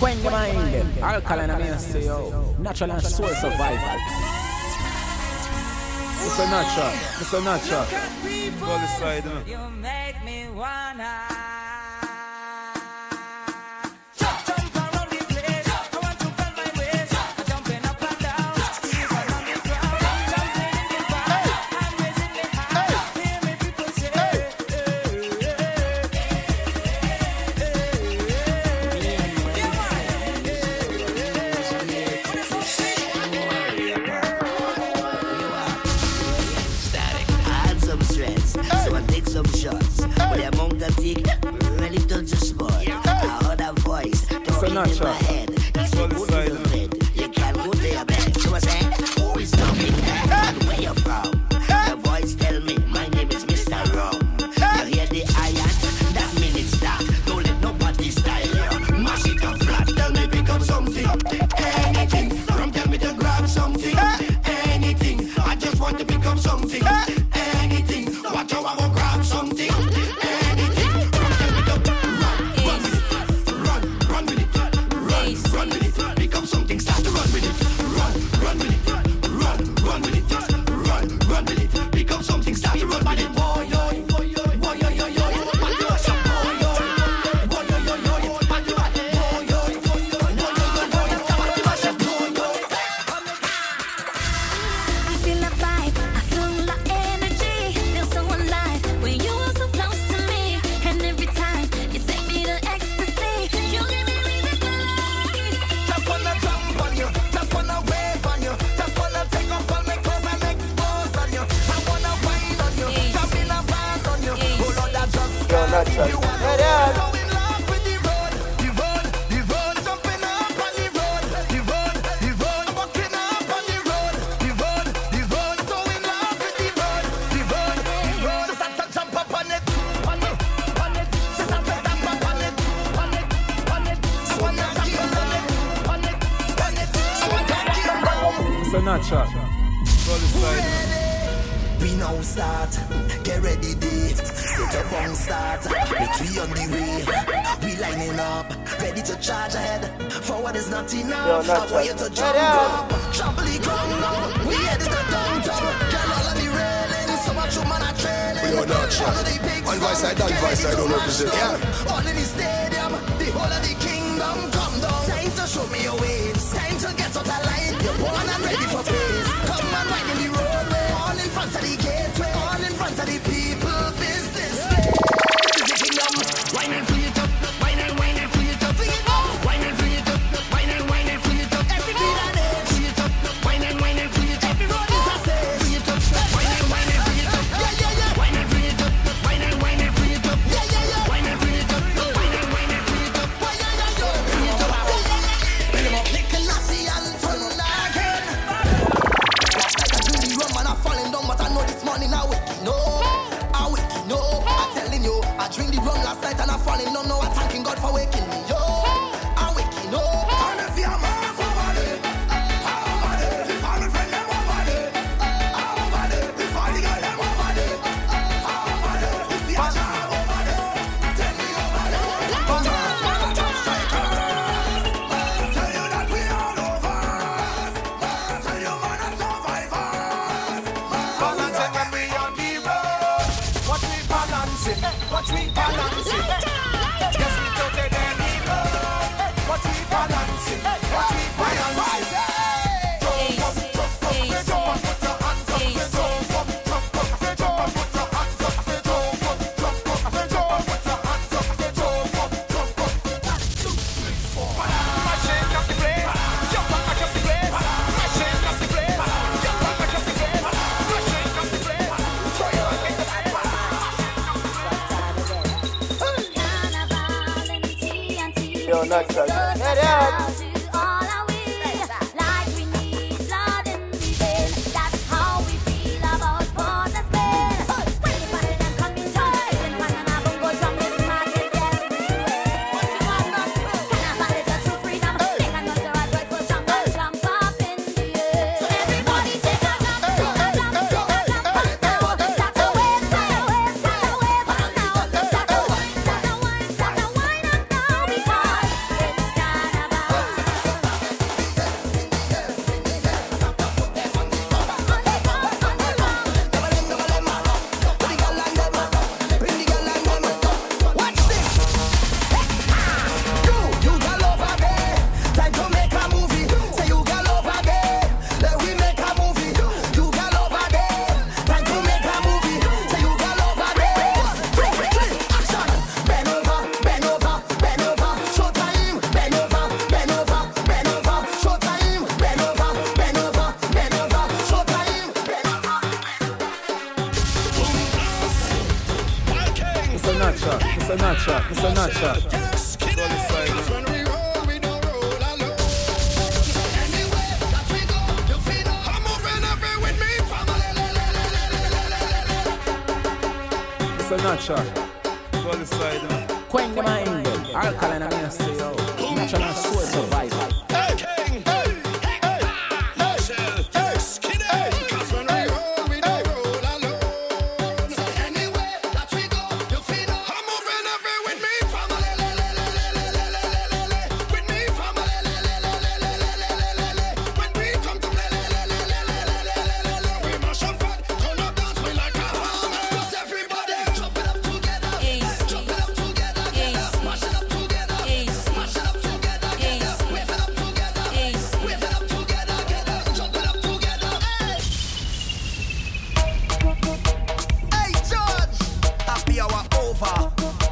When the mind, alkaline, I mean, say, yo, natural and soul survival. It's a natural, it's a natural. Go this side, man. You make me wanna. Natural.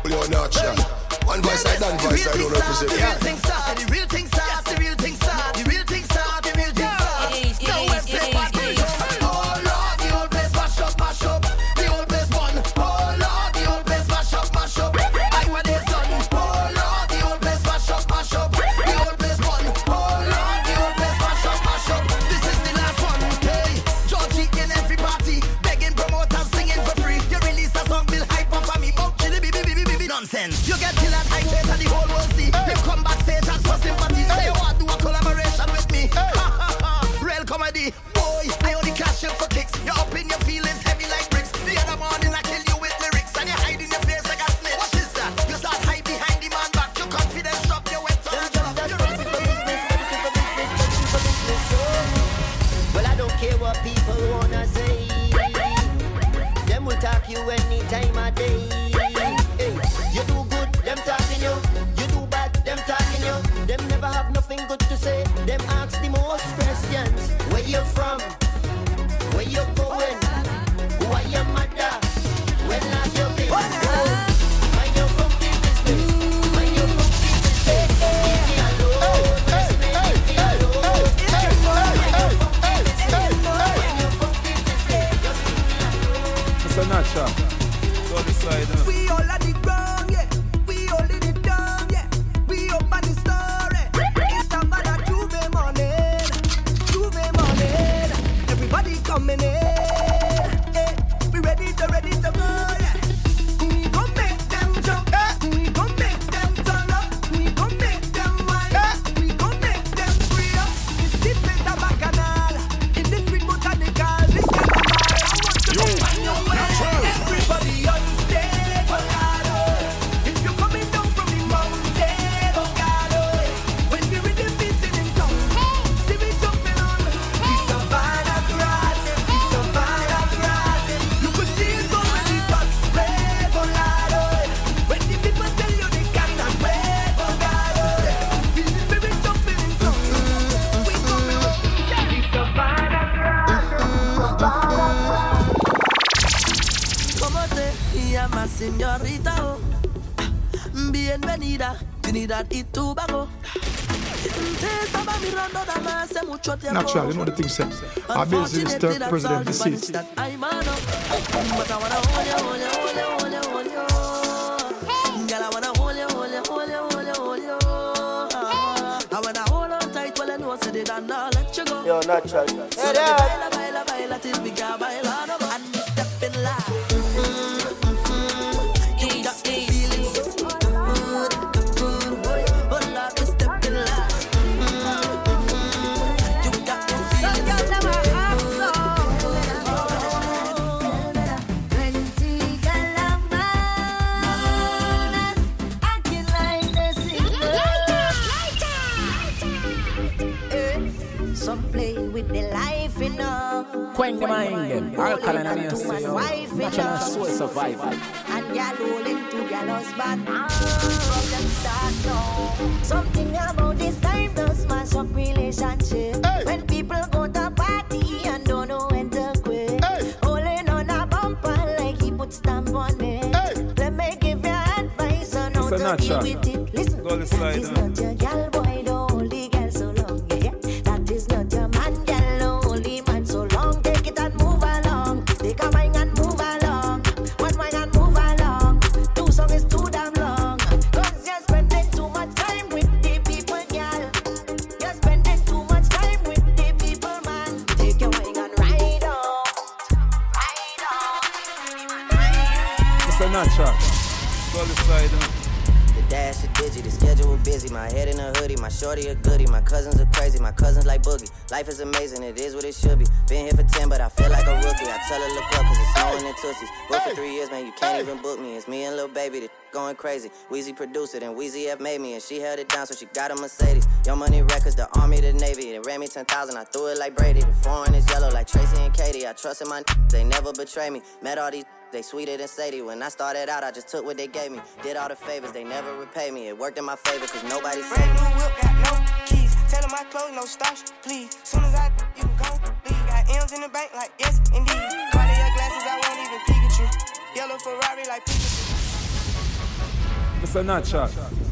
blow notch. One voice I done, voice I don't represent. Yeah. after presidential seat. Quen mind them. Alkaline and yourself. Natural soul survival. And y'all rolling to y'all start now. Something about this time does smash up relationship. Hey. When people go to party and don't know when to quit. Hey. Holding on a bumper like he put stamp on it. Hey. Let me give you advice on how to deal with it. Listen, this side, not your gal boy. Shorty a goodie. My cousins are crazy, my cousins like boogie. Life is amazing, it is what it should be. Been here for 10, but I feel like a rookie. I tell her, look up, cause it's snowing in Tootsies. Booked for three years, man, you can't even book me. It's me and Lil Baby, the going crazy. Weezy produced it, and Weezy F made me, and she held it down, so she got a Mercedes. Young Money Records, the Army, the Navy. They ran me 10,000, I threw it like Brady. The foreign is yellow, like Tracy and Katie. I trust in my they never betray me. Met all these they sweeter than Sadie. When I started out, I just took what they gave me. Did all the favors, they never repay me. It worked in my favor, cause nobody saved Brand me. new whip, got no keys. Tell 'em my clothes, no starch, please. Soon as I you can go leave. Got M's in the bank, like yes, indeed. Cartier glasses, I won't even Pikachu. Yellow Ferrari, like Pikachu. Mr. Natchat.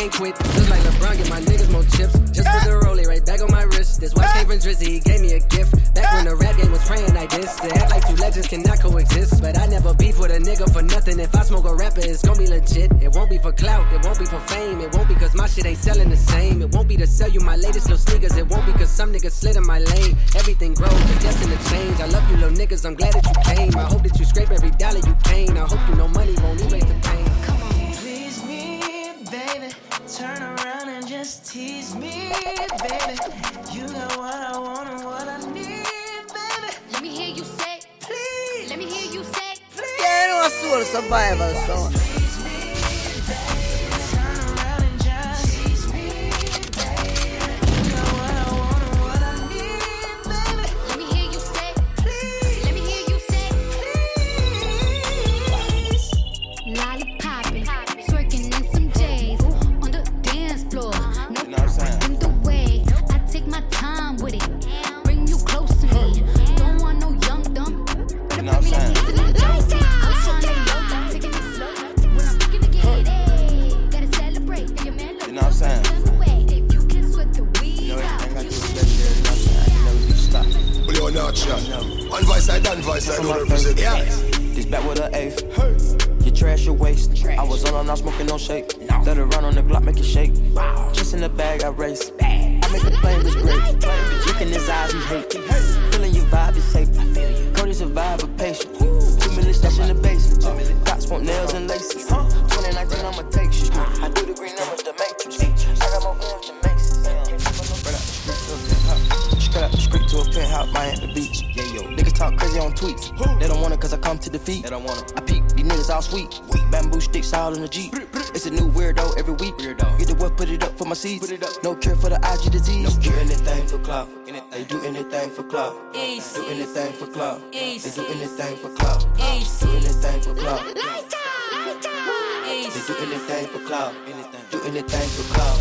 can't quit. Just like LeBron, get my niggas more chips. Just put the rollie right back on my wrist. This white came from Drizzy, he gave me a gift. Back when the rap game was praying like this. They act like two legends cannot coexist. But I never beef with a nigga for nothing. If I smoke a rapper, it's gonna be legit. It won't be for clout, it won't be for fame. It won't be cause my shit ain't selling the same. It won't be to sell you my latest little sneakers. It won't be cause some niggas slid in my lane. Everything grows, it's destined to change. I love you little niggas, I'm glad that you came. I hope that you scrape every dollar you came. I hope you know money won't erase the pain. Come on, please me, baby. Turn around and just tease me, baby. You got what I want and what I need, baby. Let me hear you say, Please, let me hear you say, please. Yeah, you know, soul survival song. please anything for clout. They do anything for clout. They do anything for clout. They do anything for clout. They do anything for clout. Do anything for clout.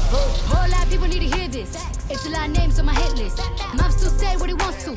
Whole lot of people need to hear this. It's a lot of names on my hit list. Mom still say what he wants to.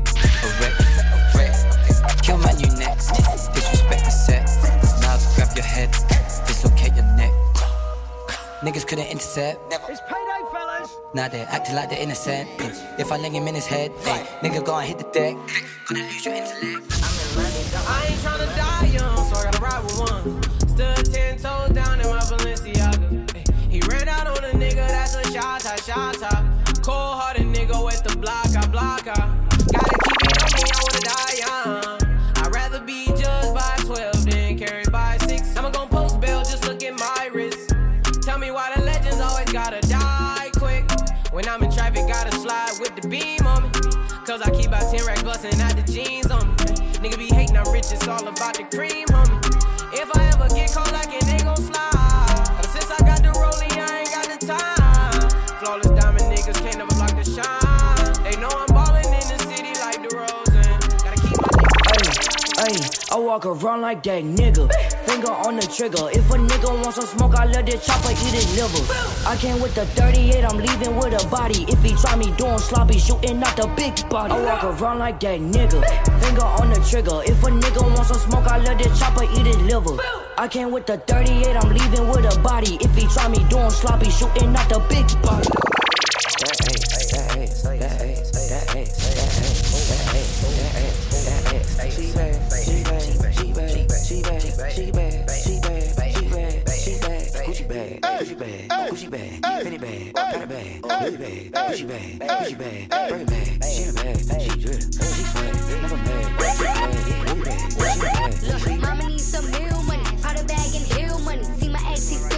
Dick wreck. Wreck. Kill man, you next. Disrespect the set. Now grab your head. Dislocate your neck. Niggas couldn't intercept. It's payday, fellas. Now they're acting like they're innocent. If I lay him in his head, hey, nigga go and hit the deck. Gonna lose your intellect. I ain't tryna die young, about the cream, homie. If I ever get caught like it, they gon' slide. Ever since I got the rollie, I ain't got the time. Flawless diamond niggas can't never block the shine. They know I'm ballin' in the city like DeRozan. Gotta keep my Ay, I walk around like that nigga. On the trigger. If a nigga wants some smoke, I let it chopper eat his liver. I came with the 38, I'm leaving with a body. If he try me doing sloppy, shooting out the big body. I walk around like that nigga. Finger on the trigger. If a nigga wants some smoke, I let it chopper eat his liver. I came with the 38, I'm leaving with a body. If he try me doing sloppy, shooting out the big body. Bag, bag, Prada bag, Louis bag, Gucci bag, Gucci bag, she a she drip, she swag, never mad, she bag, Louis bag, she bag. Look, mama needs some meal money, powder bag and heel money. See my ex, he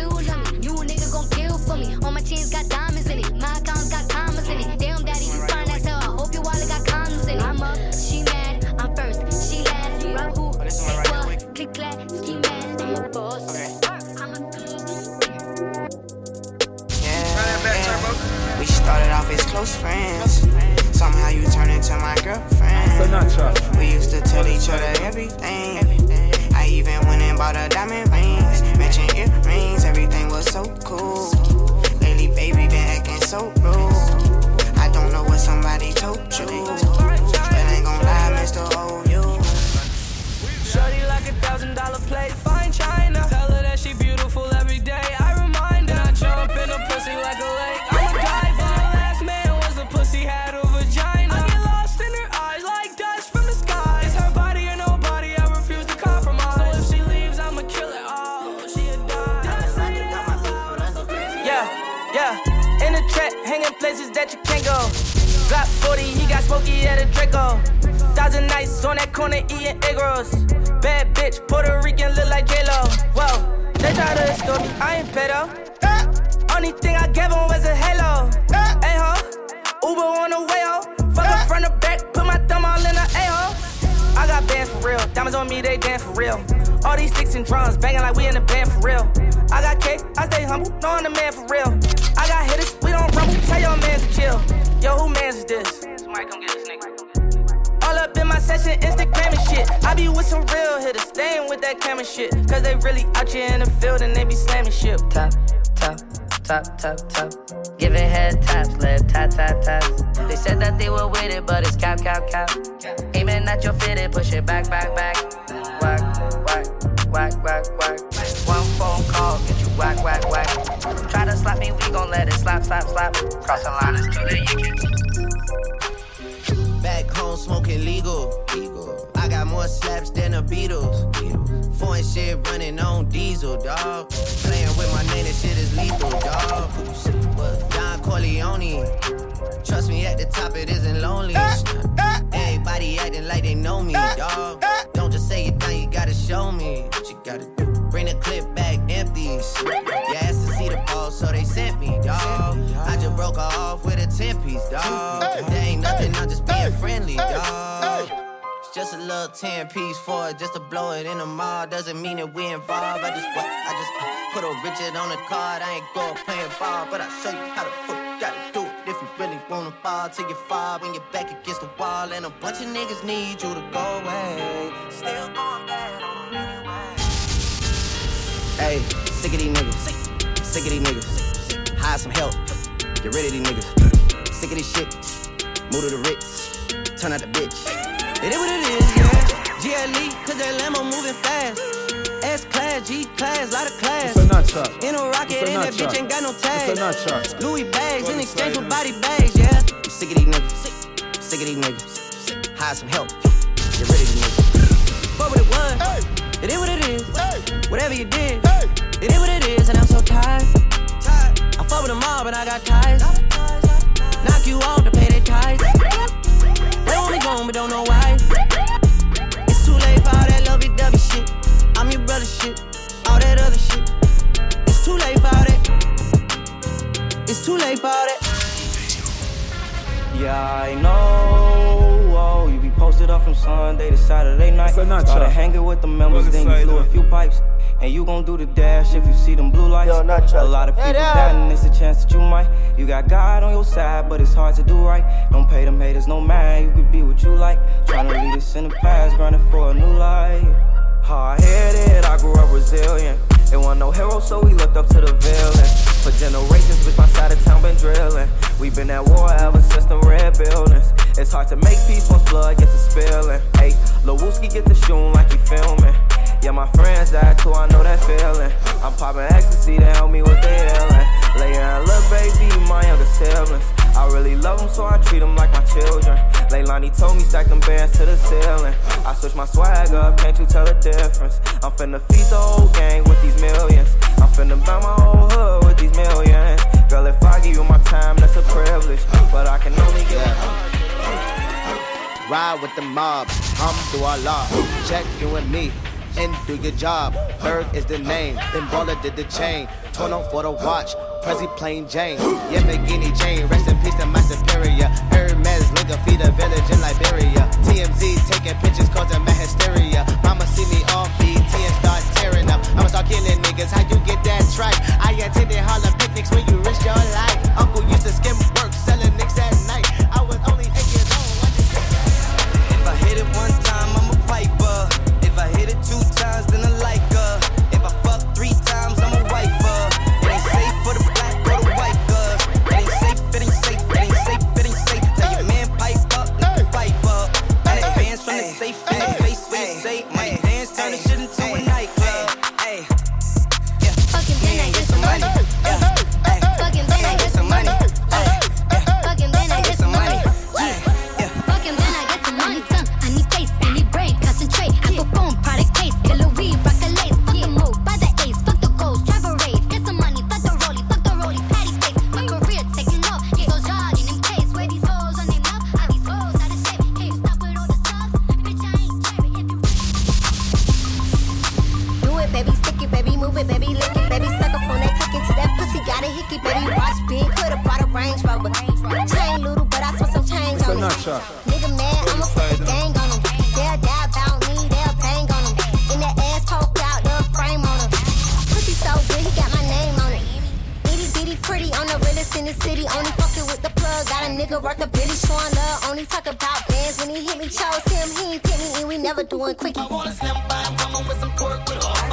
into my girlfriend. We used to tell each other everything. I even went and bought her diamond rings, matching earrings. Everything was so cool. Lately, baby, been acting so rude. Smoky at a Draco. Thousand nights on that corner eating egg rolls. Bad bitch, Puerto Rican, look like J-Lo. Whoa, they try to extort me, I ain't pedo. Only thing I gave him was a halo. Hey ho, Uber on the way ho. Fuck her front to back, put my thumb all in the a-hole. I got bands for real, diamonds on me, they dance for real. All these sticks and drums, banging like we in the band for real. I got cake, I stay humble, no I'm the man for real. I got hitters, we don't rumble, tell your man to chill. Yo, who mans is this? All up in my session, Instagram and shit. I be with some real hitters, staying with that camera shit. Cause they really out here in the field and they be slamming shit. Top, top, top, top, top. Giving head taps, left tap, tap, taps. They said that they were with it, but it's cap, cap, cap. Aiming at your fitted, push it back, back, back. Whack, whack, whack, whack, whack. One phone call, get you whack, whack, whack. Try to slap me, we gon' let it slap, slap, slap. Cross the line, it's too late, you can. Back home smoking legal. I got more slaps than the Beatles. Foreign shit running on diesel, dog. Playing with my name, this shit is lethal, dog. Don Corleone. Trust me, at the top it isn't lonely. Everybody acting like they know me, dog. Don't just say you show me what you gotta do. Bring the clip back empties. You asked to see the ball, so they sent me, dawg. I just broke off with a 10 piece, dawg. There ain't nothing, I'm friendly, dawg. It's just a little 10 piece for it, just to blow it in the mall. Doesn't mean that we involved. I just? I just put a Richard on the card. I ain't going playing ball, but I'll show you how the fuck gotta do it. If you really wanna fall till you fall when you're back against the wall. And a bunch of niggas need you to go away. Still going bad on them anyway. Hey, sick of these niggas. Sick of these niggas. Hire some help. Get rid of these niggas. Sick of this shit. Move to the Ritz. Turn out the bitch. It is what it is, yeah. GLE, cause that Lambo moving fast. S class, G class, lot of class. It's a nut shot. In a rocket, and that bitch ain't got no tags. It's a nut shot. Louis bags in exchange for body bags, yeah. I'm sick of these niggas. Sick of these niggas. Hire some help. Get rid of these niggas. Fuck what it was. It is what it is. Whatever you did. It is what it is, and I'm so tired. I fuck with them all, but I got ties. Knock you off to pay their ties. They want me gone, but don't know why. It's too late for all that lovey-dovey shit. I'm your brother shit. All that other shit. It's too late for all that. It's too late for all that. Yeah, I know. Oh, you be posted up from Sunday to Saturday night. Started hanging with the members, then you blew a few pipes. And you gon' do the dash if you see them blue lights. a lot of people dying, it's a chance that you might. You got God on your side, but it's hard to do right. Don't pay them haters no mind. You could be what you like. Tryna leave this in the past, grinding for a new life. Hard headed, I grew up resilient. There wasn't no hero, so we looked up to the villain. For generations, bitch, my side of town been drilling. we been at war ever since the red buildings. It's hard to make peace once blood gets to spilling. Hey, Lil Wooski get to shooting like he filming. Yeah, my friends died too, I know that feeling. I'm popping ecstasy to help me with the healing. Laying a little baby, my younger siblings. I really love them, so I treat them like my children. Leilani told me stack them bands to the ceiling. I switch my swag up, can't you tell the difference? I'm finna feed the whole gang with these millions. I'm finna buy my whole hood with these millions. Girl, if I give you my time, that's a privilege. But I can only give Ride with the mob, hum through our law. Check you and me, and do your job. Berg is the name, then Baller did the chain. Torn on for the watch, Prezi plain Jane. Yeah, McGinney Jane, rest in peace to my superior. Hermes, Linga, feed a village in Liberia. TMZ taking pictures, causing my hysteria. Mama see me on BT and start tearing up. I'ma start killing niggas, how you get that tripe? I attended Harlem picnics when you risk your life. Uncle used to skim work, selling nicks at night. I nigga worth a billy showing love. Only talk about bands when he hit me. Chose him, he ain't pick me, and we never doing quickie. I wanna slim by woman with some pork with her.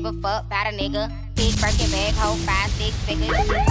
Give a fuck about a nigga. Big Birkin bag, hold five, six figures.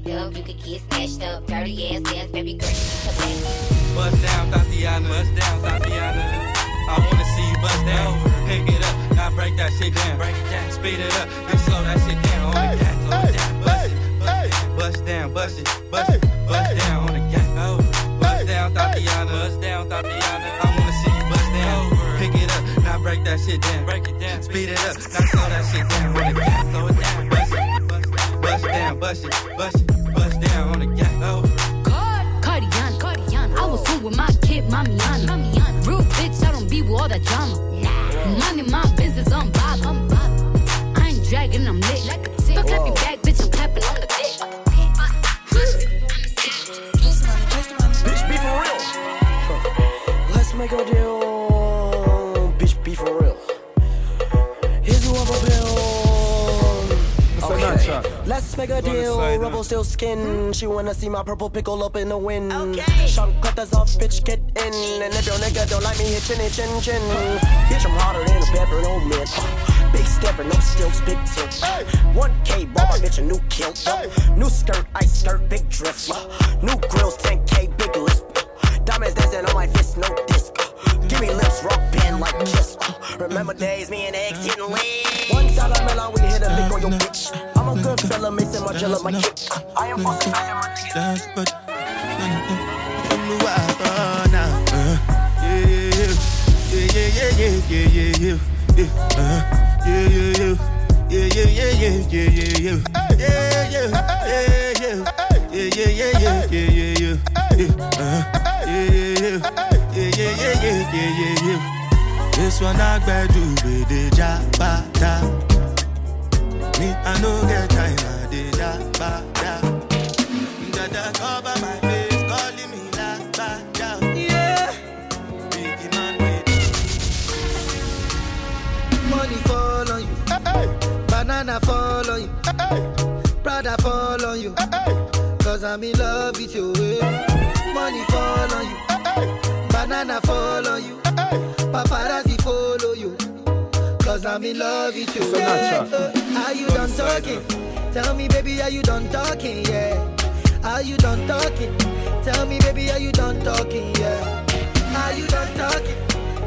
Act up, you could get snatched up. Dirty ass ass, baby girl, you need to back up. Bust down, Thotiana. Bust down, Thotiana. I wanna see you bust down. Pick it up, now break that shit down. Break it down, speed it up, then slow that shit down. On the gas, slow it down. Bust it, bust down, bust it, bust it, bust down on the gas. Oh, bust down, Thotiana. Bust down, Thotiana. I wanna see you bust down. Pick it up, now break that shit down. Break it down, speed it up, now slow that shit down. On the gas, slow it down. Bust it, down, bust it, bust it, bust down on the gas. Oh. Cardian, Cardian. I was home with my kid, Mamiana. Mamiana. Real bitch, I don't be with all that drama. Nah. Money, my business, I'm bob. I'm bob. I ain't dragging, I'm lit. Like a tick. Don't clap me back, Let's make a Go on the deal. side, Rubble now. still skin. Hmm? She wanna see my purple pickle up in the wind. Okay. Shank cutters off, bitch, get in. And if your nigga don't like me, hit chinny chin chin. Bitch, I'm harder than a pepper, no man. Big stepper, no stilts, big tip. 1K, bought my bitch a new kilt. New skirt, ice skirt, big dress. New grills, 10K, big list. Diamonds dancing on my fist, no disc. Give me lips, rock band like kiss. Remember days, me and X hitting lean. One I'm Milan, we hit a lick on your bitch. I'm a good fella, Maison Margiela, my kick. I am fucking, I am a nigga. but now. Uh, yeah, yeah, yeah, yeah, yeah, yeah, yeah, yeah, yeah, uh, yeah, yeah, yeah. Yeah, yeah, yeah, yeah, yeah, yeah, yeah. Yeah, yeah, yeah, yeah. Yeah, yeah, yeah, yeah, yeah, yeah, yeah. Yeah, uh, yeah, yeah, yeah. Yeah, yeah, yeah, yeah, yeah, yeah, yeah. This one I better do with the jabata. Me, I no get time, I did jabata. Dada cover my face, calling me like bada. Yeah. Biggie man with Money fall on you. Eh, eh. Banana fall on you. Eh, Prada fall on you. Cause I'm in love with you. eh. Money fall on you. Banana fall on you. Paparazzi follow you. Cause I'm in love with you. So natural. uh, Are you done talking? Tell me, baby, are you done talking? Yeah. Are you done talking? Tell me, baby, are you done talking? Yeah. Are you done talking?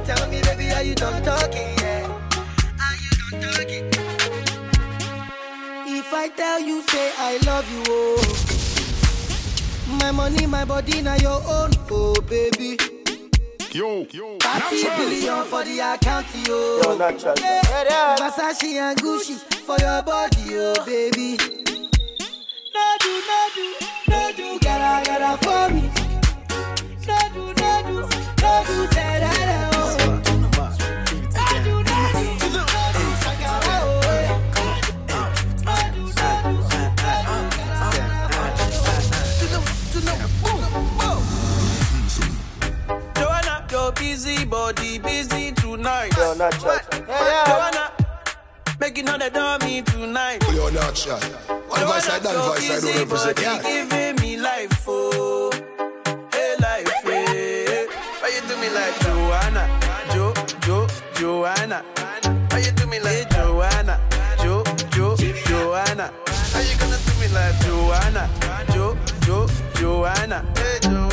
Tell me, baby, are you done talking? Yeah. Are you done talking? If I tell you, say I love you, oh. My money, my body, now your own, oh baby. Yo, yo, 30 billion for the account, yo. Yo, natural. Yeah. Versace and Gucci for your body, oh baby. No do, no do, no do, gotta, gotta for me. No do, no do, no do, say that, oh. Your busy body busy tonight. Yo, natural. Joanna, making all the dummy tonight. You're not shy. One voice I done, voice I don't represent. body Yeah. giving me life, oh, hey life, hey. Why you do me like Joanna, Jo, Jo, Joanna? Why you do me like Joanna, Jo, Jo, Joanna? How you gonna do me like Joanna, Jo, Jo, Joanna, hey Joanna,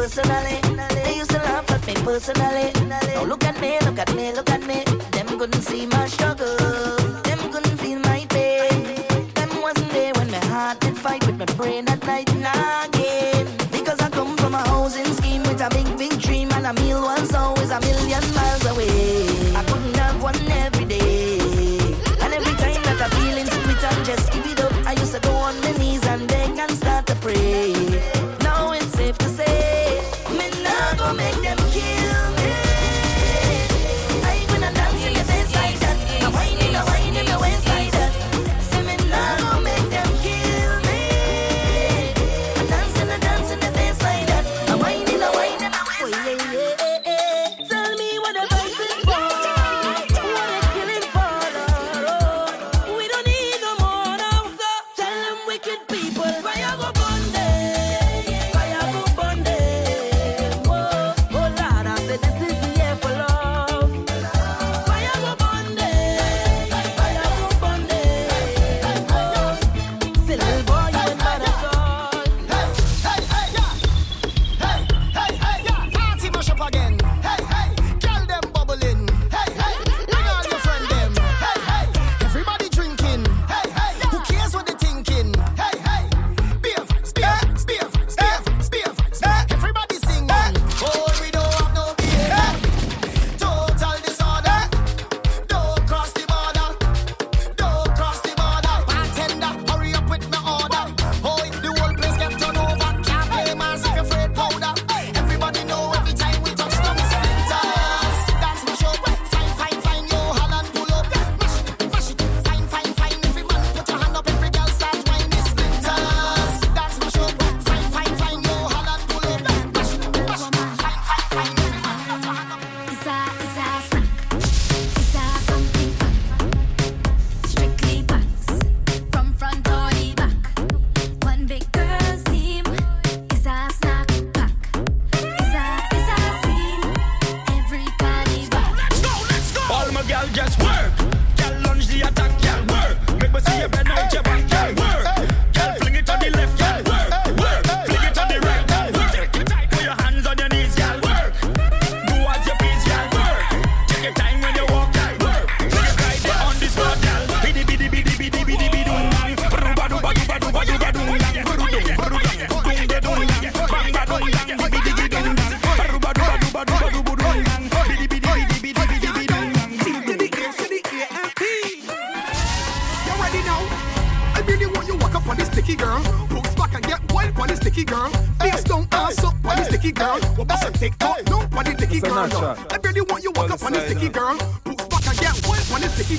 personally. They used to laugh at me personally. Now look at me, look at me, look at me. Them couldn't see my show.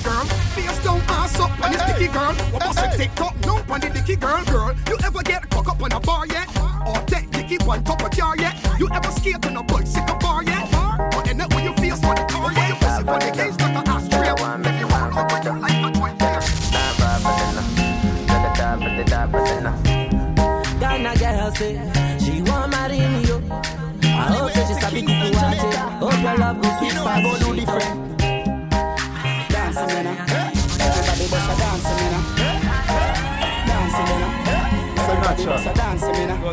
Wild on this sticky girl. Face down, ass up on this sticky girl. What bust a TikTok? No, on the sticky girl. Girl, you ever get cock up on a bar yet? Or take dicky on top of car yet? You ever skate on a bicycle bar yet? Or end up with your face on the car yet? You pussy for the case like an ashtray. Make you walk up with your life a twin Ghana girl say know. Everybody bust a dancing, you know.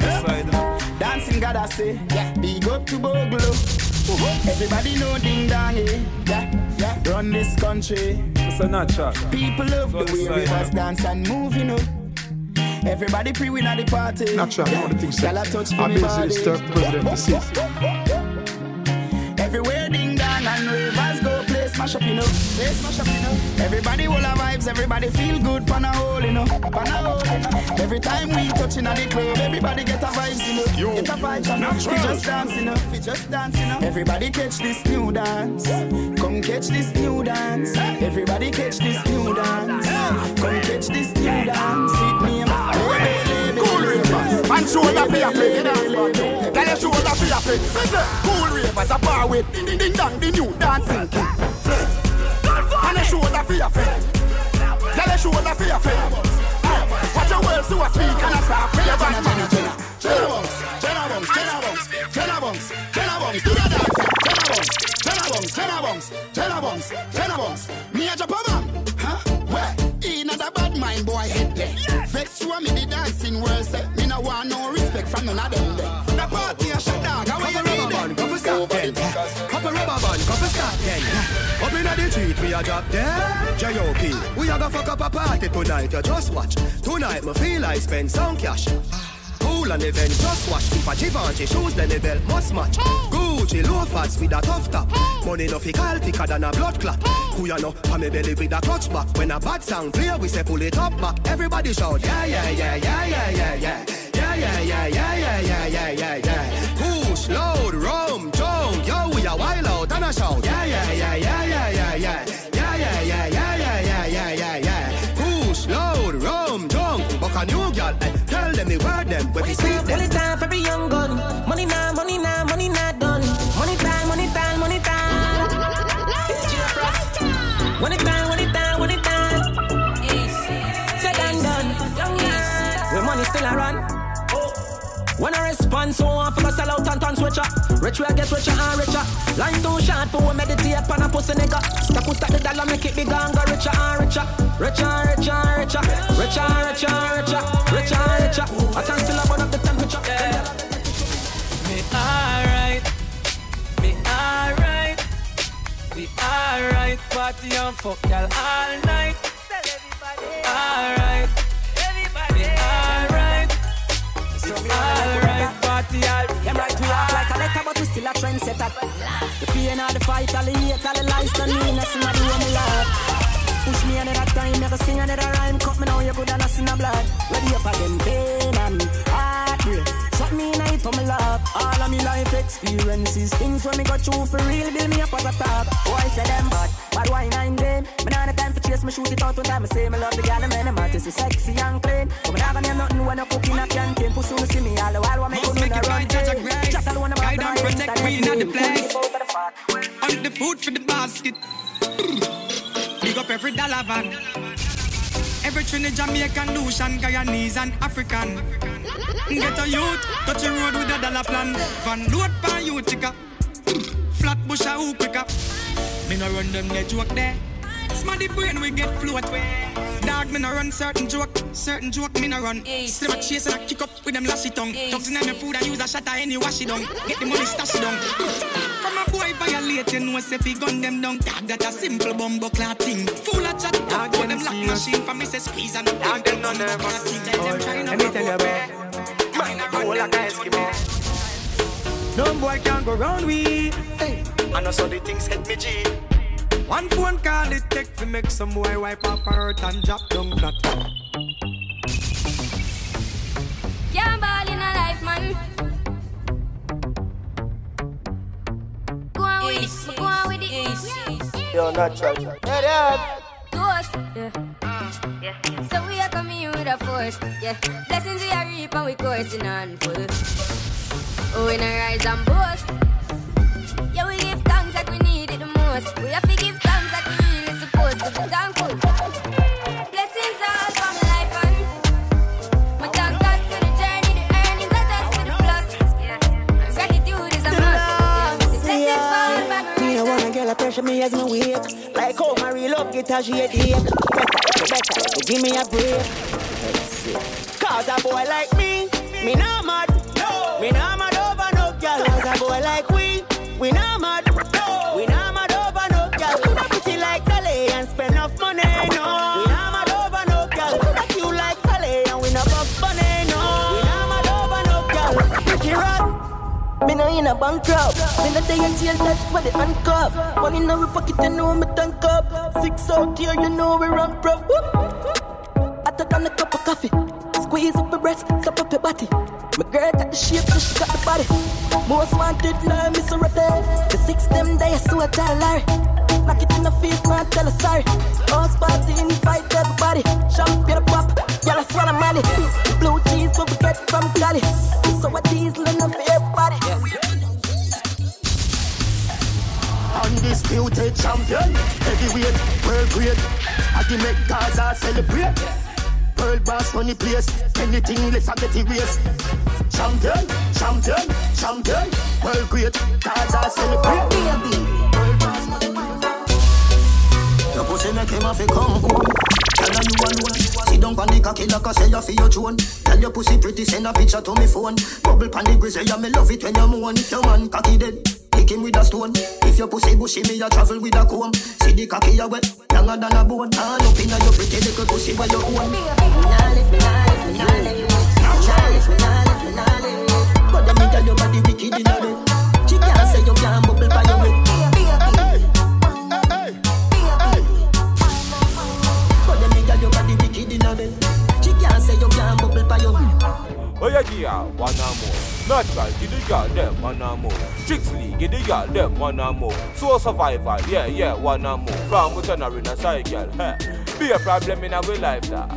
Dancing, God, I say. Yeah. Big up to Bogle. Everybody know ding dong, eh? Yeah, yeah. Run this country. It's a natural. People love Go the way inside, Ravers dance and move, you know. Everybody pre win at the party. Natural, yeah. all the things Gyal that a touch I for me basically body. start president to see. Everywhere ding dong and Ravers go, place mash up, you know. Place mash up, you know. Everybody will have vibes, everybody feel good, pan a hole, you know. Pan a hole, you know. Every time we touch in the club, everybody get a vibes, you know. Get a vibes, you know. We just dance, you know. We just dance, you know. Everybody catch this new dance. Come catch this new dance. Everybody catch this new dance. Come catch this new dance. And shoulder for your feet. Tell your shoulder your feet. Listen, cool ravers, a bar with ding ding ding dong, the new dancing king. And a shoulder for your feet. Tell your shoulder for your feet. Watch your words to a speak and a stop for your band. Genna Bounce, Genna Bounce, Genna Bounce, Genna Bounce, do the dance. Genna Bounce, Genna Bounce, Genna Bounce, Genna Bounce. Me a we a drop there. J.O.P. We a go fuck up a party tonight. You just watch. Tonight, me feel I spend some cash. Cool on event, just watch. If a Givenchy shoes, then the belt must match. Gucci loafers with a tough top. Money no fi call thicker than a blood clot. Who ya know? Pa me belly with a clutch back. When a bad sound clear, we say pull it up back. Everybody shout, yeah, yeah, yeah, yeah, yeah, yeah, yeah. Yeah, yeah, yeah, yeah, yeah, yeah, yeah, yeah. Push, load, rum, junk. Yo, we a wild out and a shout. Yeah, yeah, yeah, yeah, yeah, yeah, yeah. Yeah, yeah, yeah, yeah, yeah, yeah, yeah. Push, load, rum, junk. Buck a new girl, eh. Tell them the word them when we see them. Only time for every young gun. Money now, money now, money not done. Money time, money time, money time. Money time, money time, money time. Said and done. When money still a run. When I respond, so on for sell out and turn switcher. Rich will get richer and richer. Line too short for we meditate on a pussy nigga. Stack who stack the dollar, make it bigger and go richer and richer. Richer and richer and richer. Richer and richer and richer. Richer and richer. I can still burn up the temperature. Me alright, me alright, we alright. Party and fuck y'all all night. Alright, still a trendsetter. The pain of the fight, all the hate, all the lies, don't mean nothing. I do what me love. Push me another time, never sing another rhyme. Cut me now, you good and in the blood. Ready up again, pain and me heartbreak. Shut me in it, me love. All of me life experiences, things when me got through for real, build me up as a top. Why say them bad, but why nine them? Me not time for chase, me shoot it out one time. I say me love the girl, man, I'm artist, sexy and clean. But me gonna name nothing when I cook in a canteen. Pussy me see me all the while, what me good make it a right, judge a grace. Just alone about Guide and protect we in the place. Pull it out On the food for the basket. Big up every dollar van. Every Trinidad, Jamaican, Lucian, Guyanese, and African. Get a youth, touch the road with a dollar plan. Van load pan you ticker. Flat bush a who quicker. Me no run them the joke there. Smarty brain we get float way. Dog me no run certain joke, certain joke me no run. Slim a chase and I kick up with them lashy tongue. Tucks in my food I use a shot at any wash it down. Get the money stash it down. From a boy violate you know say fi gun them down. Dog that a simple bumbo clot thing. Full of chat, dog put them lock machine for me say squeeze and dog them no nervous. Tell them try no Let me tell you about Man, cool like a Eskimo No boy can go round we hey. And I saw the things hit me G. One phone call it take to make some boy wipe up hurt and drop down flat. Can't ball in a life, man. Go on with it, go on with it. You're not trying. Hey, Dad. Toast, yeah. Yeah. So we are coming with a force, yeah. Blessings we are reaping, we coursing on full. Oh, we rise and boast. Pressure me as me wake. Like how my real love get a shade ache. Better, better, give me a break. Cause a boy like me, me not mad. No. Me not mad over no girl. Cause a boy like we, we not mad. Rough. Me no in a bankrupt. Me no day in jail, that's what it handcuff. Money in our pocket, you know me tank up. Six out here, you know we run. I took on a cup of coffee. Squeeze up your breast, suck up your body. My girl got the shape, so she got the body. Most wanted, now Miss Rete. The six them day, I saw a Larry. Knock it in the face, man, tell her sorry. House party, in fight everybody. Champagne pop, y'all swallow money. Blue cheese, but we get from Cali. So what these little Undisputed champion, heavyweight, world great. I can make Gaza celebrate. World boss on the place, anything less I get erased. Champion, champion, champion, world great. Gaza celebrate. On. Your pussy make him have to come home. Tell her you alone. Sit down on the cocky like I say you for your drone. Tell your pussy pretty, send a picture to me phone. Bubble pan the grizzly, yeah, me love it when you moan. If your man cocky dead, kick him with a stone. If your pussy bushy, me a travel with a comb. See the cocky you wet, younger than a bone. Turn up inna your pretty little pussy where you own. But them nigga your body wicked inna bed. She can't say you can't bubble by your head. But them nigga your body wicked inna bed. She can't say you can't bubble by your head. Yeah, one more. Natural, give the girl them one more. Strictly, give the girl them one more. Soul survival, yeah, yeah, one more. From we turn her in a cycle, hey. Be a problem in our life, dog.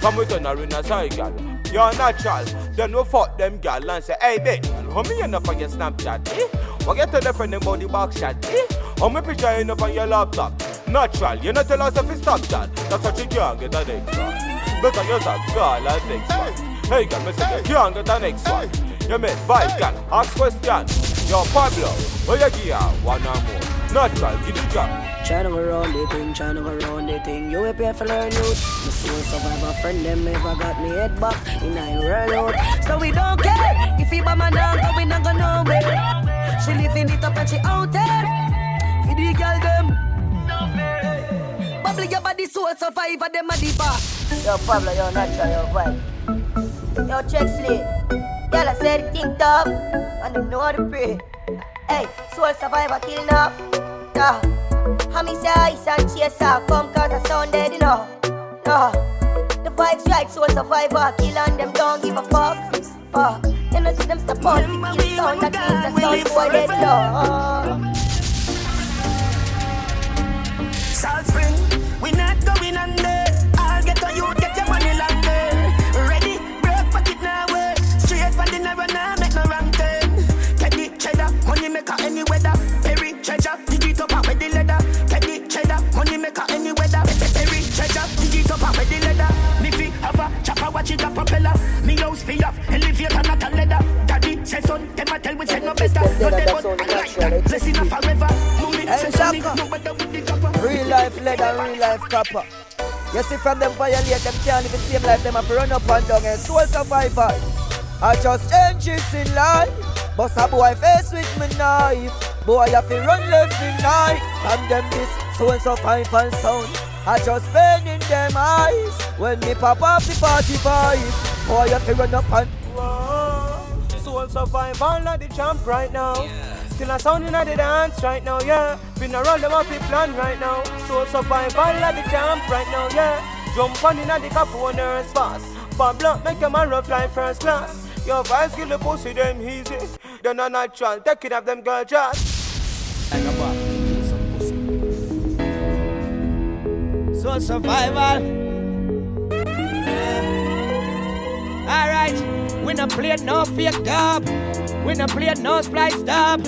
From we turn her in a cycle. You're natural, then we fuck them girl and say, hey how me enough on your Snapchat, eh? What get to the friend about the box shot, eh? How me picture enough on your laptop? Natural, you not tell us if it's stop that. That's what you can't get the next one. Because you're a girl at next one. Hey girl, me say you can't get the next one. You make five girl, ask question. Yo Pablo, oh yeah, yeah, one and more. Natural, give the job. Tryna go round the thing, tryna go round the thing. You will pay for learn youth. My soul survivor friend, them never got me head back in a world out. So we don't care if he by my dog, but we not go nowhere. She living it up and she out there. For the girl them. Bubble your body, soul survivor, them a the boss. Yo, Pablo, yo, natural, yo, vibe. Yo, check. Girl, I said it think tough, and them know how to pray. Hey, soul survivor killing off. Yeah. How me say ice and chase up, come cause I sound dead, know. No. The vibes right, soul survivor, kill and them don't give a fuck. Fuck. You know, see them step out, the kill sound, that means the sound boy dead, no. Salt Spring, we not going under. It up and with the leather. Get the cheddar, money maker any weather. Perry treasure, dig it up and with the leather. Me fi have a chopper, watch it a propeller. Me house fi off, elevator not a leather. Daddy say son, them a tell we say no better. No them but I like that. Blessing a forever. Mummy say sonny, no better with the copper. Real life leather, real life copper. You see from them violate, them can't live the same life, them have run up and down and soul survivor. I just change it in life. Bust a boy face with me knife. Boy, have to run left me night. And them this soul survivor sound. I just pain in them eyes. When me pop off the 45. Boy, have to run up and Whoa. Soul survivor like the champ right now. Still a sound in the dance right now, yeah. Been a roll them off the plan right now. Soul survival like the champ right now, yeah. Jump on in the cafe owners fast. Pablo make a man rough like first class. Your vibes kill the pussy them easy. They're not natural, it of them girl just. Like a bar, kill some pussy. Soul survival. Alright, we not play no fake dub. We not play no splice dub.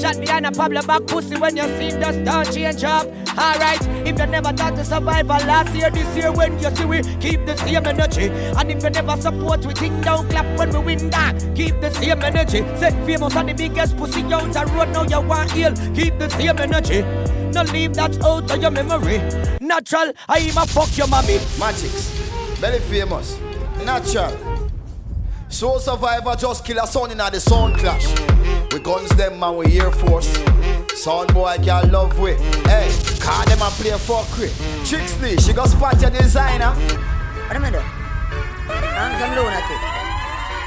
Shot behind a Pablo back pussy when you see dust don't change up. Alright, if you never thought to survive last year, this year when you see we keep the same energy. And if you never support, we think down clap when we win that. Keep the same energy. Set famous on the biggest pussy out the road, now you want heal. Keep the same energy. No leave that out of your memory. Natural, I even fuck your mommy. Magics, very famous. Natural. Soul Survivor just kill a son in the sound clash. We guns them man, we Air Force. Sound boy can love we. Hey, call them and play fuck we. Trixley, she got spot your designer. What am I doing? I'm some lunatic.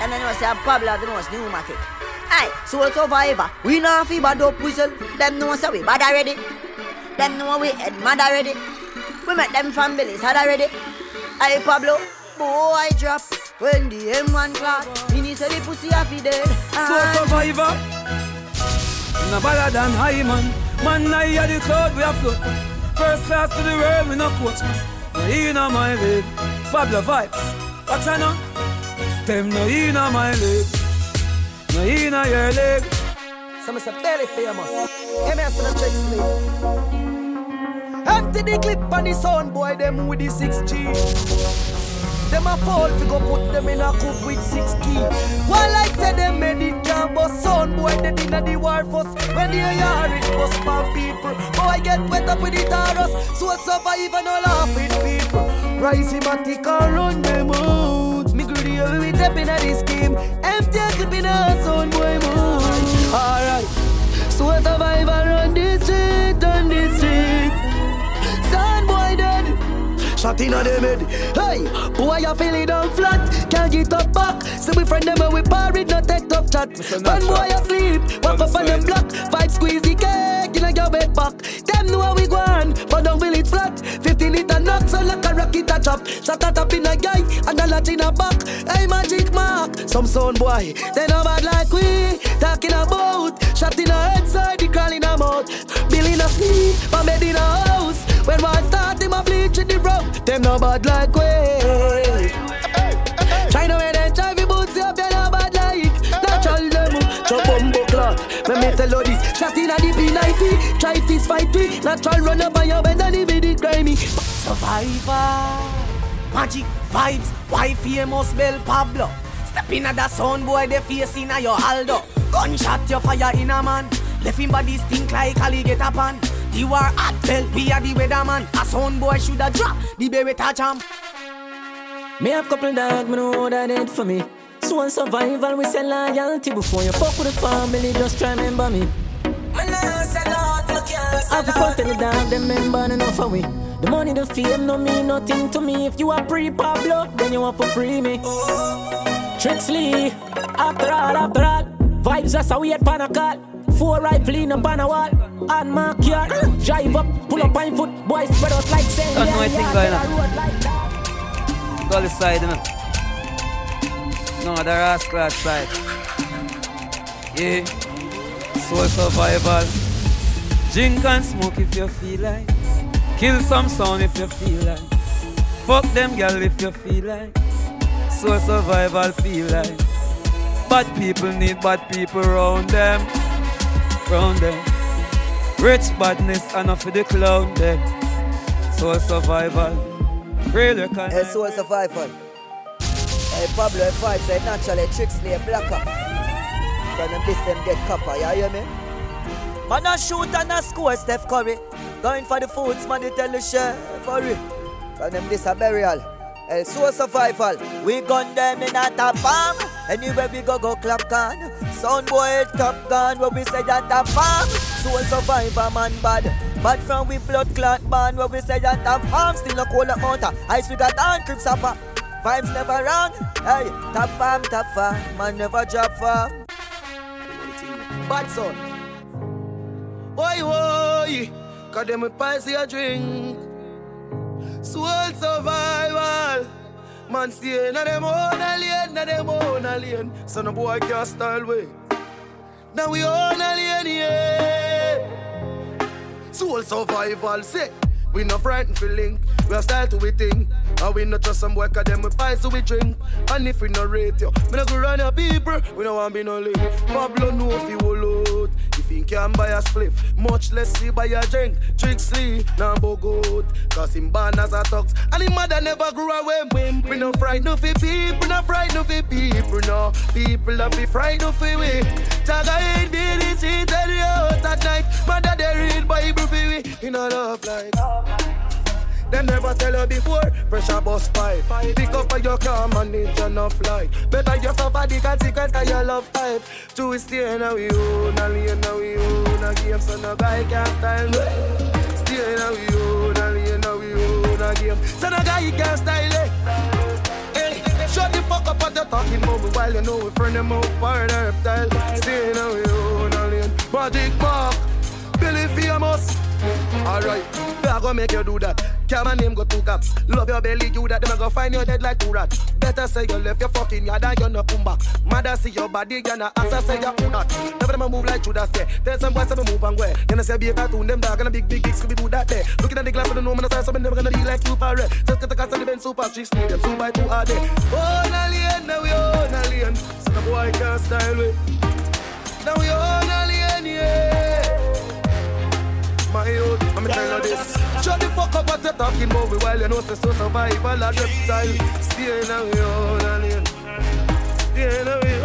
And then you say I'm Pablo the most new market. Aye, Soul Survivor. We know fever dope whistle. Them know say we bad already. Them know we head mad already. We met them from Billy's had already. Aye, Pablo. Boy, I drop. When the M1 class, Mini say the pussy a fi dead. Soul survivor. No better than high man. Man, I hear the cloud we are float. First class to the world, we no coach man. No in my league. Pablo vibes. Watch I know. Them no in my league. No in your leg. Some is a very famous. Give me a son of Trixley. Empty the clip on the sound boy, them with the 6G. Them a fall, fi go put them in a coop with six key. While I say them made it jam, but son boy dead inna the war first. When they hear it, bust my people. Boy I get wet up with the Taurus, so I survive and all laugh with people. Rise him and take and run them out. Me greedy, we step inna this scheme. Empty a clip a son boy mood. Alright, so I survive and run this street, on this street. Son boy dead. Shot in a them head. Hey, boy, you feel it down flat. Can't get up back. See we friend them and we parried, no take tough chat. When boy asleep, walk up on them block. Five squeeze the cake in a your bed back. Them know how we go on, but don't feel it flat. 15 liter knock, so like a rocket a chop. Shot a top in a guy, and a lot in a back. Hey, magic mark. Some sound boy, they know bad like we. Talking about, shot in a head side, the crawl in a mouth. Bill in a sleep, my bed in a. When one start, them a bleach in the road. Them no bad like we. China when they drive your boots up, they no bad like. Natural them, uh, chop bumbo clock. Let me tell you this, shot in a deep P90. Try this fight we. Natural run up on your bed and it grimy. Survivor, magic vibes, why famous Bel Pablo. Step in at the sound boy, they face in a your Aldo. Gunshot your fire in a man. Left him body stink like alligator pan. The war hot belt, we are the weatherman. A sound boy shoulda drop the beretta champ. Me have couple dog, me know that it for me. So on survival, we say loyalty before you fuck with the family. Just try remember me. I've to cut the dog, them member enough for we. The money, the fame, no mean nothing to me. If you are pre Pablo, then you want for free me. Trixley, after all, after all, vibes just a weird pan a call. Four rifle in a pan a wall. And mark yard, drive up, pull up on foot, boys spread out like saying. That's my thing going on. Go this side, you know. No, the rascal side. Yeah. Soul survival. Drink and smoke if you feel like. Kill some sound if you feel like. Fuck them girl if you feel like. Soul survival feel like. Bad people need bad people round them. Round them. Rich badness enough for the clown them. Soul survival. Real recognize. Hey, soul survival. Hey, Pablo, F5 said naturally Trixley a blacker. So them this them get copper, you hear me? Man a shoot and a score Steph Curry. Going for the foods, man, they tell the chef for real. So them this a burial. El soul survival. We gun them in a top Anywhere we go, go clap can. Sound boy, top gun. Where we say that a farm. Soul survivor, man, bad. Bad from we blood clot man, Where we say that a farm. Still a cold mountain. Ice we got on, crips up. Vibes never wrong. Hey, top farm, top farm. Man never drop farm. Bad son. Boy, boy. Cause them with pies a drink. Soul survival. Man stay in them own a lane, na them own a lane. So no boy can't style way. Now we own a lane, yeah. Soul survival, say. We no frightened for link. We have style to we think. And we not trust some boy cause them we buy so we drink. And if we no rate you, we no go run your people. We no want be no link. Pablo know if you will can buy a spliff, much less see buy a drink. Trixley, now bogot. Cause him born as a tux. And him mother never grew away. We no frightened for people, no frightened for people, no. People that be frightened for we. Jaga ain't did it, see tell at night. Mother they read Bible for we. In a love like. Them never tell you before, pressure bust pipe. Pick up on your car, manage enough light. Better you suffer the consequence cause you love hype. True stay now we own, a lane now we own. A game so no guy can style me. Stay now we own, a lane now we own. A game so no guy can style it. Shut the fuck up at the talking mobile while you know we friend them out part of reptile. Stay now we own, lane. Magic Mark, Billy famous. Alright, I go make you do that. Can my name go two caps? Love your belly, you that. Them I go find you dead like two rat. Better say you left your fucking yard and you no come back. Mother see your body, you no answer say you who not. Never them move like Judas there. Tell some boys to move and where. You know say be a cartoon, them dog and a big big big Scooby Doo that there. Looking at the glass of the no man, I say something never gonna be like super red. Just get the cast of the Ben super need them two by two are there. Oh, alien, now we own alien. So the boy can't style with. Now we own alien, yeah my youth. Let me tell you this. Shut the fuck up what you're talking about. While you know it's so survival a reptile. Stay in a way. Stay in way.